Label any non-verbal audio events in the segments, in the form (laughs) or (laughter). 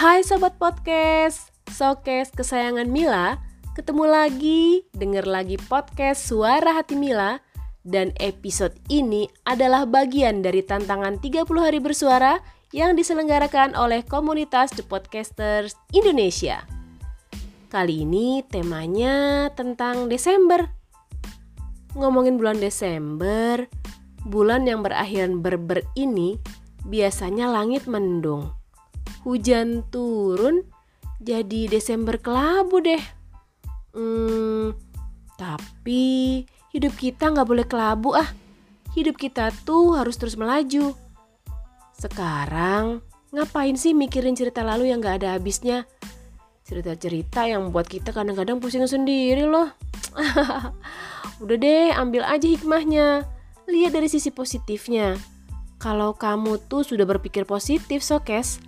Hai sobat podcast, showcase kesayangan Mila Ketemu lagi, denger lagi podcast Suara Hati Mila. Dan episode ini adalah bagian dari tantangan 30 hari bersuara Yang diselenggarakan oleh komunitas The Podcasters Indonesia. Kali ini temanya tentang Desember. Ngomongin bulan Desember, bulan yang berakhiran berber ini biasanya langit mendung hujan turun jadi Desember kelabu deh. Hmm, tapi hidup kita nggak boleh kelabu ah. Hidup kita tuh harus terus melaju. Sekarang ngapain sih mikirin cerita lalu yang nggak ada habisnya? Cerita-cerita yang buat kita kadang-kadang pusing sendiri loh. (laughs) Udah deh, ambil aja hikmahnya. Lihat dari sisi positifnya. Kalau kamu tuh sudah berpikir positif, Sokes,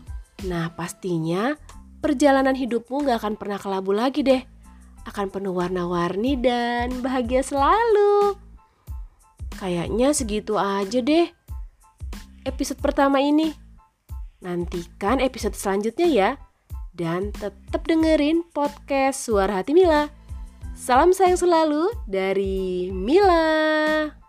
Nah, pastinya perjalanan hidupmu gak akan pernah kelabu lagi deh. Akan penuh warna-warni dan bahagia selalu. Kayaknya segitu aja deh episode pertama ini. Nantikan episode selanjutnya ya. Dan tetap dengerin podcast Suara Hati Mila. Salam sayang selalu dari Mila.